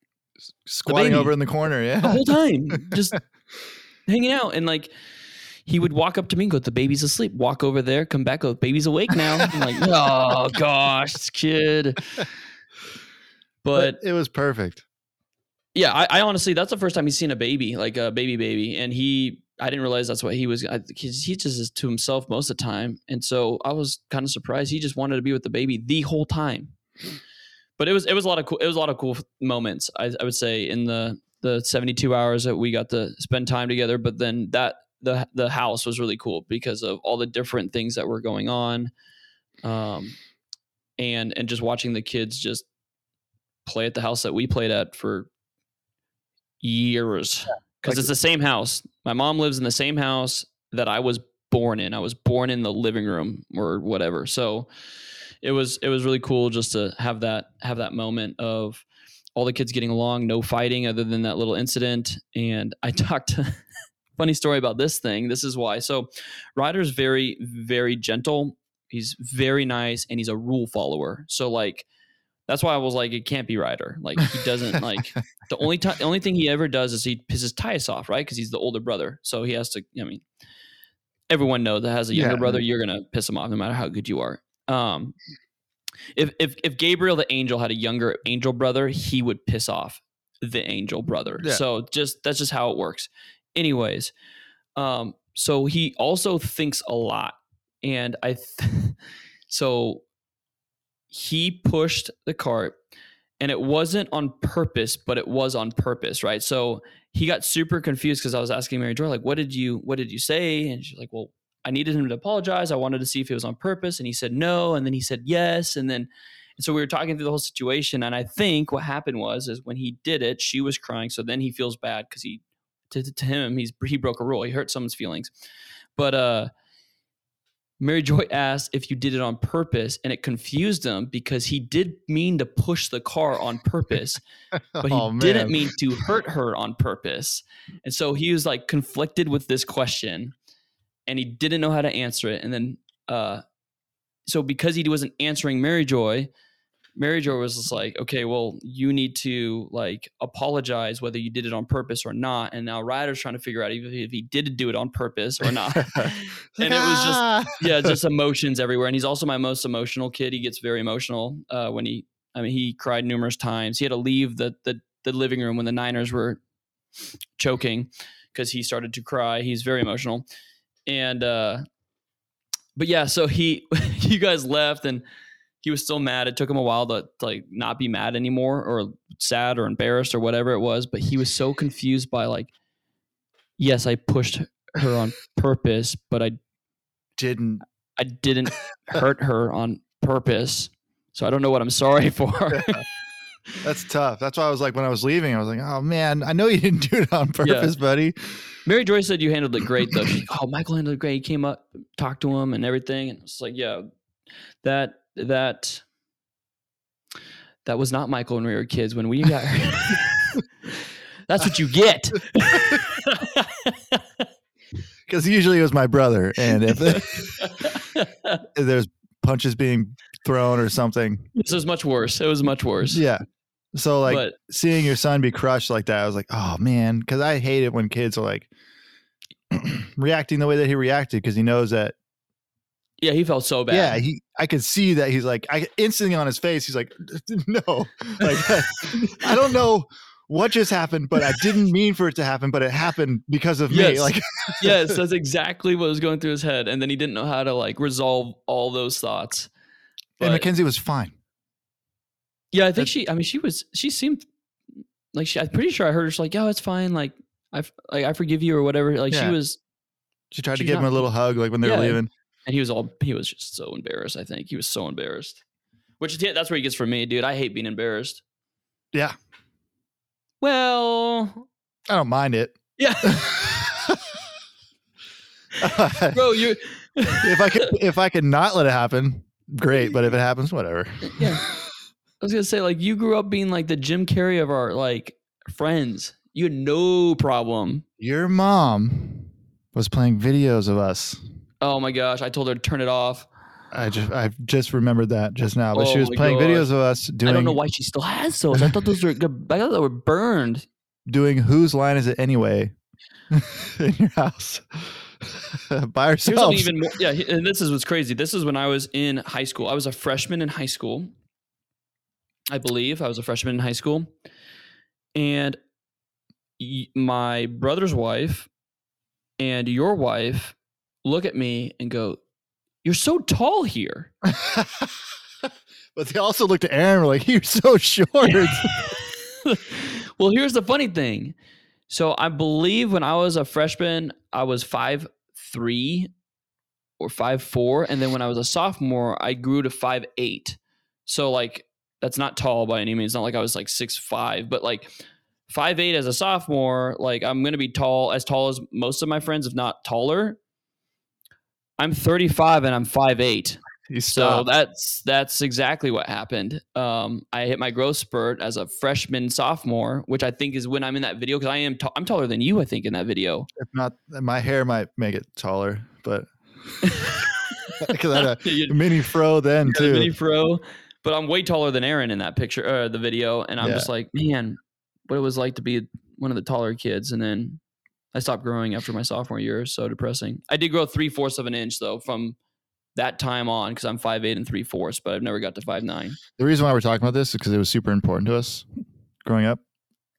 Squatting over in the corner. Yeah, the whole time, just hanging out. And like, he would walk up to me and go, The baby's asleep. Walk over there, come back, go, Baby's awake now. I'm like, Oh gosh, this kid. But it was perfect. yeah, I, I honestly, that's the first time he's seen a baby, like a baby baby. And he, I didn't realize that's what he was. I, he just is to himself most of the time. And so I was kind of surprised. He just wanted to be with the baby the whole time. but it was it was a lot of cool it was a lot of cool moments. I, I would say in the the 72 hours that we got to spend time together. But then that the the house was really cool because of all the different things that were going on, um, and and just watching the kids just play at the house that we played at for years because Like- it's the same house. My mom lives in the same house that I was born in. I was born in the living room or whatever. So it was it was really cool just to have that have that moment of all the kids getting along, no fighting other than that little incident. And I talked funny story about this thing. This is why. So Ryder's very, very gentle. He's very nice and he's a rule follower. So like that's why I was like, it can't be Ryder. Like he doesn't like the only time the only thing he ever does is he pisses Tyus off, right? Because he's the older brother. So he has to I mean, everyone knows that has a younger Yeah. brother, you're gonna piss him off no matter how good you are. Um if if if Gabriel the angel had a younger angel brother, he would piss off the angel brother. Yeah. So just that's just how it works. Anyways, um, so he also thinks a lot, and I, th- so he pushed the cart, and it wasn't on purpose, but it was on purpose, right? So he got super confused because I was asking Mary Joy like, "What did you What did you say?" And she's like, "Well." I needed him to apologize. I wanted to see if it was on purpose. And he said no. And then he said yes. And then, and so we were talking through the whole situation. And I think what happened was, is when he did it, she was crying. So then he feels bad because he, to, to him, he's, he broke a rule. He hurt someone's feelings. But, uh, Mary Joy asked if you did it on purpose, and it confused him because he did mean to push the car on purpose, but he Oh, didn't mean to hurt her on purpose. And so he was like conflicted with this question and he didn't know how to answer it. And then, uh, so because he wasn't answering Mary Joy, Mary Joy was just like, okay, well, you need to like apologize whether you did it on purpose or not. And now Ryder's trying to figure out if, if he did do it on purpose or not. and it was just Ah. yeah, just emotions everywhere. And he's also my most emotional kid. He gets very emotional uh, when he, I mean, he cried numerous times. He had to leave the the, the living room when the Niners were choking because he started to cry. He's very emotional, and uh, but yeah, so he, you guys left, and he was still mad. It took him a while to, to like not be mad anymore, or sad, or embarrassed, or whatever it was. But he was so confused by like, yes, I pushed her on purpose, but I didn't I didn't hurt her on purpose. So I don't know what I'm sorry for. That's tough. That's why I was like, when I was leaving, I was like, oh man, I know you didn't do it on purpose, buddy. Mary Joy said you handled it great though. She's like, oh, Michael handled it great. He came up, talked to him and everything. And it's like, yeah, that that that was not Michael when we were kids. When we got That's what you get. Because usually it was my brother. And if, if there's punches being thrown or something, this was much worse. It was much worse. yeah. So like but seeing your son be crushed like that, I was like, oh man, because I hate it when kids are like reacting the way that he reacted because he knows that. yeah, he felt so bad. Yeah, he. I could see that he's like, I instantly on his face, he's like, no, like I don't know what just happened, but I didn't mean for it to happen, but it happened because of me. Yes. Like, yes, that's exactly what was going through his head. And then he didn't know how to like resolve all those thoughts. and But- Mackenzie was fine. Yeah, I think she. I mean, she was. She seemed like she. I'm pretty sure I heard her. She's like, "Yeah, it's fine. Like, I, like, I forgive you or whatever." Like Yeah. she was, She tried to give him a little hug, like when they Yeah. were leaving. and he was all. He was just so embarrassed. I think he was so embarrassed. Which yeah, that's where he gets from me, dude. I hate being embarrassed. Yeah, Well, I don't mind it. yeah, bro. You. if I could, if I could not let it happen, great. But if it happens, whatever. yeah. I was gonna say like you grew up being like the Jim Carrey of our like friends. You had no problem. Your mom was playing videos of us. Oh my gosh! I told her to turn it off. I just I just remembered that just now. But she Oh was playing gosh. videos of us doing I don't know why she still has those. I thought those were good. I thought they were burned. doing whose line is it anyway in your house by ourselves. even more. Yeah, and this is what's crazy. This is when I was in high school. I was a freshman in high school. I believe I was a freshman in high school, and my brother's wife and your wife look at me and go, "You're so tall here." but they also looked at Aaron like, "You're so short." well, here's the funny thing. So I believe when I was a freshman, I was five three or five four, and then when I was a sophomore, I grew to five eight. So like that's not tall by any means. Not like I was like six five, but like five eight as a sophomore. Like I'm gonna be tall, as tall as most of my friends, if not taller. I'm 35 and I'm five eight. So that's that's exactly what happened. Um, I hit my growth spurt as a freshman sophomore, which I think is when I'm in that video because I am ta- I'm taller than you. I think in that video. if not, my hair might make it taller, but because I had a mini fro then too. mini fro, but I'm way taller than Aaron in that picture, uh, the video, and I'm Yeah. just like, man, what it was like to be one of the taller kids, and then I stopped growing after my sophomore year. So depressing. I did grow three fourths of an inch though from that time on because I'm five eight and three fourths, but I've never got to five nine. the reason why we're talking about this is because it was super important to us growing up.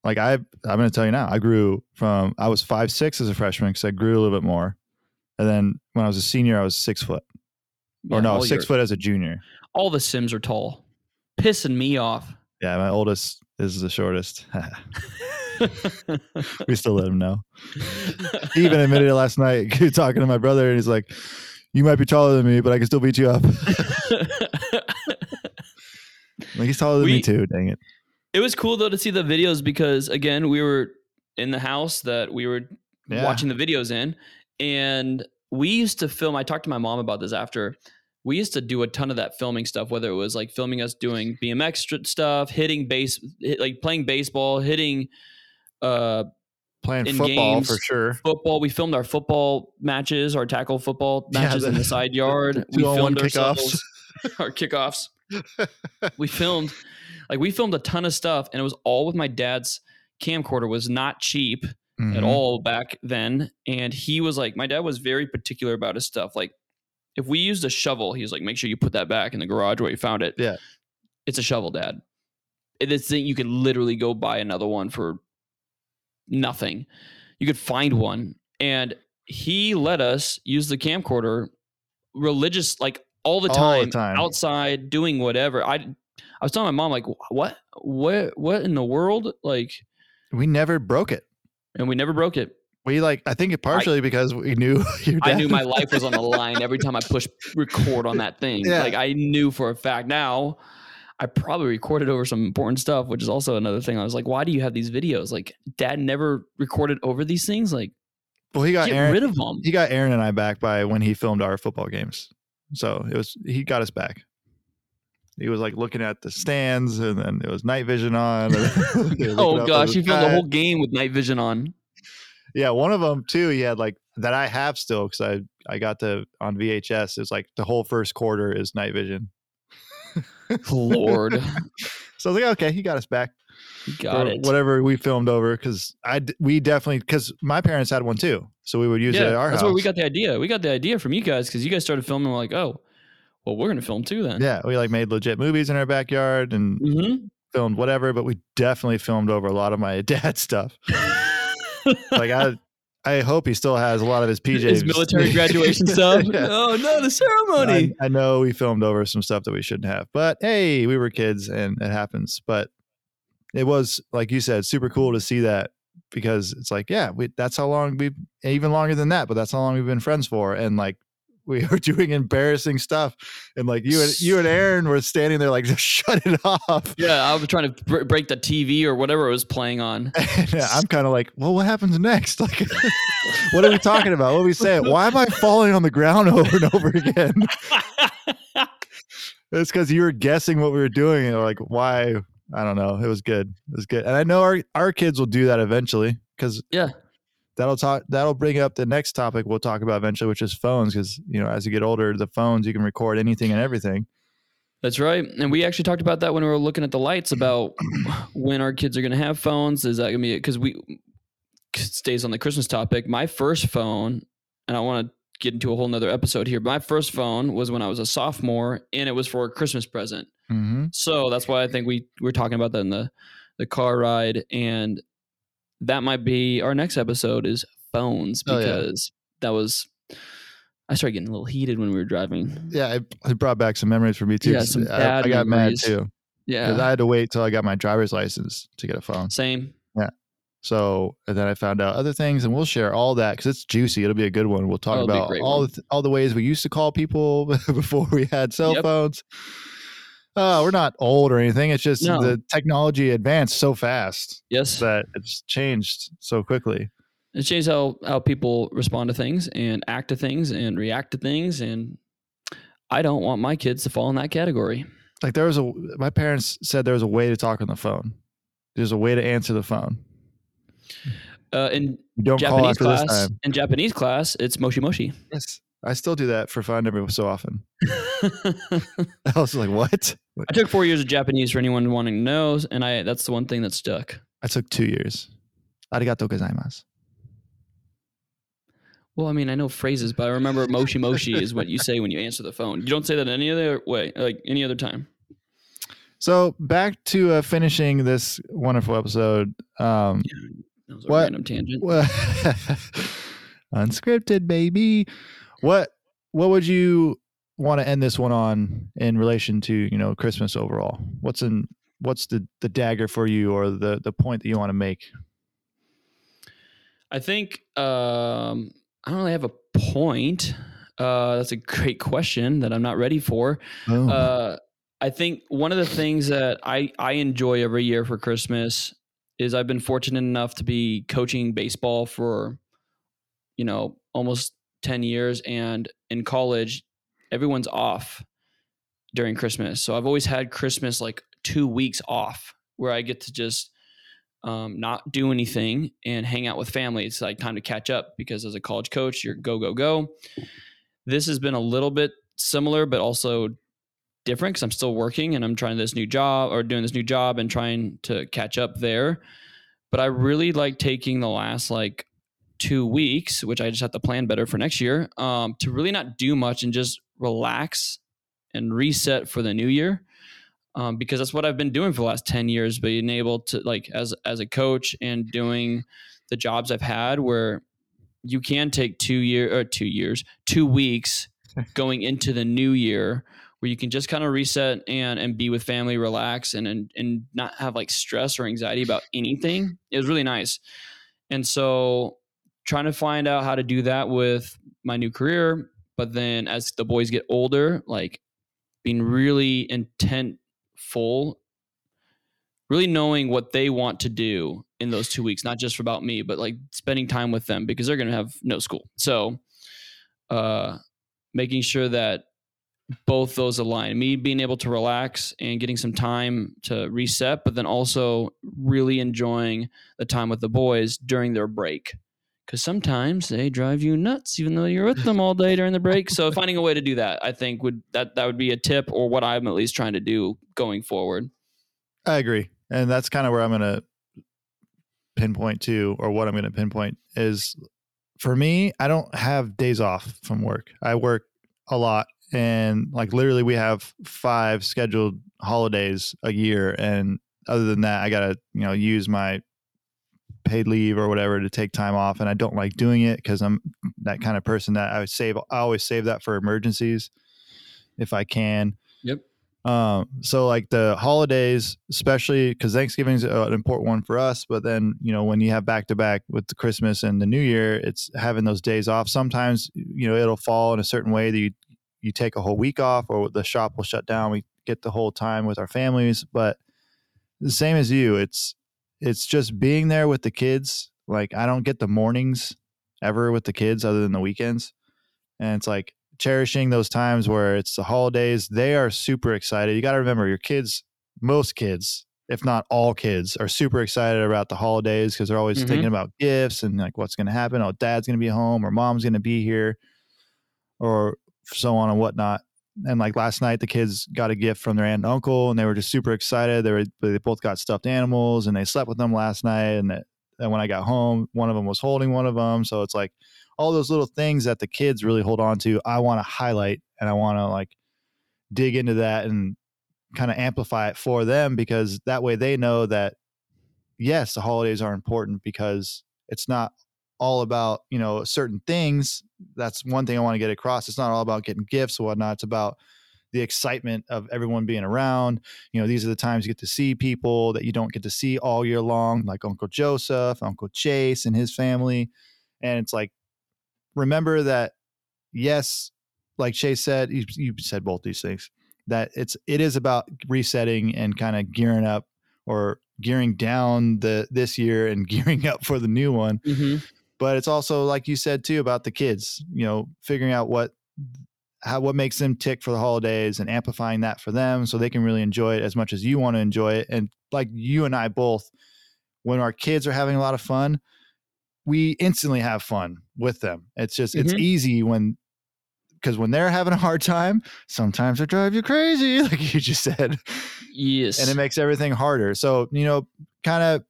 Like I, I'm going to tell you now, I grew from I was five six as a freshman because I grew a little bit more, and then when I was a senior, I was six foot, or no, six foot as a junior. All the Sims are tall, pissing me off. Yeah, my oldest is the shortest. we still let him know. He even admitted it last night. Talking to my brother, and he's like, "You might be taller than me, but I can still beat you up." like he's taller than me too. Dang it. it was cool though to see the videos because again, we were in the house that we were Yeah. watching the videos in, and we used to film. I talked to my mom about this after. We used to do a ton of that filming stuff, whether it was like filming us doing BMX stuff, hitting base, hit, like playing baseball, hitting uh, Playing in football games, for sure. football. We filmed our football matches, our tackle football Yeah, matches in the- the side yard. we two-on-one filmed kickoffs. our kickoffs. we filmed, like we filmed a ton of stuff, and it was all with my dad's camcorder. Was not cheap at Mhm. all back then, and he was like, my dad was very particular about his stuff. Like, if we used a shovel, he's like, make sure you put that back in the garage where you found it. Yeah. it's a shovel, Dad. It is thing you could literally go buy another one for nothing. You could find one, and he let us use the camcorder religious like all the All time, the time. outside doing whatever. I I was telling my mom like what what what in the world like, We never broke it. and we never broke it. We like I think it partially because we knew I knew my life was on the line every time I pushed record on that thing. Yeah. Like I knew for a fact. Now I probably recorded over some important stuff, which is also another thing. I was like, why do you have these videos? Like dad never recorded over these things. Like well, he got Aaron. rid of them. he got Aaron and I back by when he filmed our football games. So it was he got us back. He was like looking at the stands, and then it was night vision on. and he was looking Oh gosh, he filmed the whole game with night vision on. Yeah, one of them too. He had like that I have still because I I got to on VHS. It's like the whole first quarter is night vision. Lord, So I was like, okay, he got us back. got it. Whatever we filmed over because I we definitely because my parents had one too, so we would use it Yeah, at our that's house. where we got the idea. We got the idea from you guys because you guys started filming. We're like, oh, well, we're gonna film too then. yeah, we like made legit movies in our backyard and hmm filmed whatever, but we definitely filmed over a lot of my dad's stuff. Like I, I hope he still has a lot of his PJs. His military graduation stuff. Yeah. Oh no, the ceremony. I, I know we filmed over some stuff that we shouldn't have, but hey, we were kids and it happens. But it was like you said, super cool to see that because it's like, yeah, we, that's how long we, even longer than that, but that's how long we've been friends for, and like. We were doing embarrassing stuff, and like you and you and Aaron were standing there, like just shut it off. Yeah, I was trying to br- break the TV or whatever it was playing on. And uh, I'm kind of like, well, what happens next? Like, what are we talking about? What are we saying? Why am I falling on the ground over and over again? It's because you were guessing what we were doing, and like, why? I don't know. It was good. It was good, and I know our our kids will do that eventually because Yeah. That'll talk. That'll bring up the next topic we'll talk about eventually, which is phones. Because you know, as you get older, the phones you can record anything and everything. That's right. And we actually talked about that when we were looking at the lights about when our kids are going to have phones. Is that going to be because we it stays on the Christmas topic? My first phone, and I want to get into a whole nother episode here. My first phone was when I was a sophomore, and it was for a Christmas present. Mm-hmm. So that's why I think we we're talking about that in the the car ride, and that might be our next episode is phones Oh, yeah. because that was I started getting a little heated when we were driving. Yeah, it, it brought back some memories for me too. Yeah, some I, bad I got memories. mad too because Yeah, I had to wait till I got my driver's license to get a phone. same. Yeah. So and then I found out other things, and we'll share all that because it's juicy. It'll be a good one. We'll talk Oh, it'll be a about all one. the all the ways we used to call people before we had cell Yep. phones. Uh, we're not old or anything. It's just No. the technology advanced so fast Yes, that it's changed so quickly. it changed how how people respond to things and act to things and react to things, and I don't want my kids to fall in that category. Like there was a my parents said there was a way to talk on the phone. There's a way to answer the phone. Uh, in don't call Japanese class, time. in Japanese class, it's moshi moshi. Yes, I still do that for fun every so often. I was like, what? I took four years of Japanese for anyone wanting to know, and I that's the one thing that stuck. I took two years. Arigato gozaimasu. Well, I mean, I know phrases, but I remember moshi moshi is what you say when you answer the phone. You don't say that any other way, like any other time. So back to uh, finishing this wonderful episode. Um, That was a What? random tangent. wha- unscripted, baby. What what would you want to end this one on in relation to you know Christmas overall? What's in what's the the dagger for you or the the point that you want to make? I think um, I don't really have a point. Uh, that's a great question that I'm not ready for. Boom. Uh, I think one of the things that I, I enjoy every year for Christmas is I've been fortunate enough to be coaching baseball for, you know, almost 10 years. And in college, everyone's off during Christmas. So I've always had Christmas like two weeks off where I get to just um, not do anything and hang out with family. It's like time to catch up because as a college coach, you're go, go, go. This has been a little bit similar, but also different because I'm still working and I'm trying this new job or doing this new job and trying to catch up there. But I really like taking the last like two weeks, which I just have to plan better for next year, um, to really not do much and just relax and reset for the new year. Um, because that's what I've been doing for the last 10 years, being able to like as as a coach and doing the jobs I've had where you can take two year or two years, two weeks going into the new year where you can just kind of reset and and be with family, relax and and and not have like stress or anxiety about anything. It was really nice. And so trying to find out how to do that with my new career, but then as the boys get older, like being really intentful, really knowing what they want to do in those two weeks, not just about me, but like spending time with them because they're going to have no school. So, uh, making sure that both those align me being able to relax and getting some time to reset, but then also really enjoying the time with the boys during their break. Because sometimes they drive you nuts, even though you're with them all day during the break. So finding a way to do that, I think would that that would be a tip, or what I'm at least trying to do going forward. I agree. And that's kind of where I'm going to pinpoint to, or what I'm going to pinpoint is for me, I don't have days off from work. I work a lot. And like literally, we have five scheduled holidays a year. And other than that, I got to, you know, use my paid leave or whatever to take time off. And I don't like doing it because I'm that kind of person that I would save, I always save that for emergencies if I can. Yep. Um, so like the holidays, especially because Thanksgiving's an important one for us, but then you know when you have back to back with the Christmas and the New Year, it's having those days off. Sometimes you know it'll fall in a certain way that you you take a whole week off, or the shop will shut down. We get the whole time with our families, but the same as you, it's it's just being there with the kids. Like I don't get the mornings ever with the kids other than the weekends, and it's like cherishing those times where it's the holidays. They are super excited. You got to remember your kids, most kids, if not all kids, are super excited about the holidays because they're always Mhm. thinking about gifts and like what's going to happen. Oh, dad's going to be home or mom's going to be here or so on and whatnot. And like last night, the kids got a gift from their aunt and uncle, and they were just super excited. They were they both got stuffed animals, and they slept with them last night. And that, and when I got home, one of them was holding one of them. So it's like all those little things that the kids really hold on to. I want to highlight, and I want to like dig into that and kind of amplify it for them because that way they know that yes, the holidays are important because it's not all about you know certain things that's one thing I want to get across. It's not all about getting gifts or whatnot. It's about the excitement of everyone being around. You know, these are the times you get to see people that you don't get to see all year long, like Uncle Joseph, Uncle Chase, and his family. And it's like, remember that, yes, like Chase said, you, you said both these things. That it's it is about resetting and kind of gearing up or gearing down the this year and gearing up for the new one. Mm-hmm. But it's also like you said too about the kids. You know, figuring out what how what makes them tick for the holidays and amplifying that for them so they can really enjoy it as much as you want to enjoy it. And like you and I both, when our kids are having a lot of fun, we instantly have fun with them. It's just it's Mhm. easy when because when they're having a hard time, sometimes they drive you crazy, like you just said Yes. and it makes everything harder. So, you know, kind of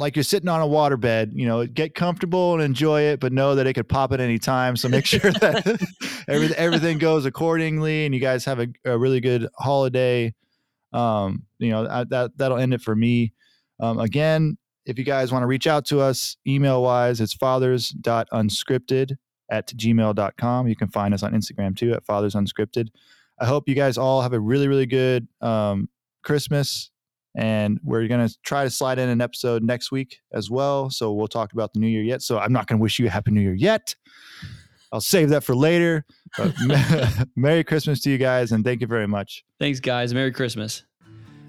like you're sitting on a waterbed, you know, get comfortable and enjoy it, but know that it could pop at any time. So make sure that everything everything goes accordingly and you guys have a, a really good holiday. Um, you know, I, that that'll end it for me. Um, again, if you guys want to reach out to us email wise, it's fathers.unscripted at gmail.com. You can find us on Instagram too at fathers unscripted. I hope you guys all have a really, really good um, Christmas. And we're going to try to slide in an episode next week as well. So we'll talk about the new year yet. So I'm not going to wish you a happy new year yet. I'll save that for later. But Merry Christmas to you guys. And thank you very much. Thanks, guys. Merry Christmas.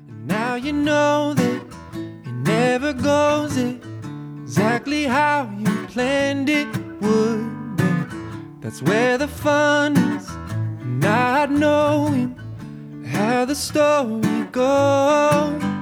And now you know that it never goes exactly how you planned it would. But that's where the fun is, not knowing how the story goes.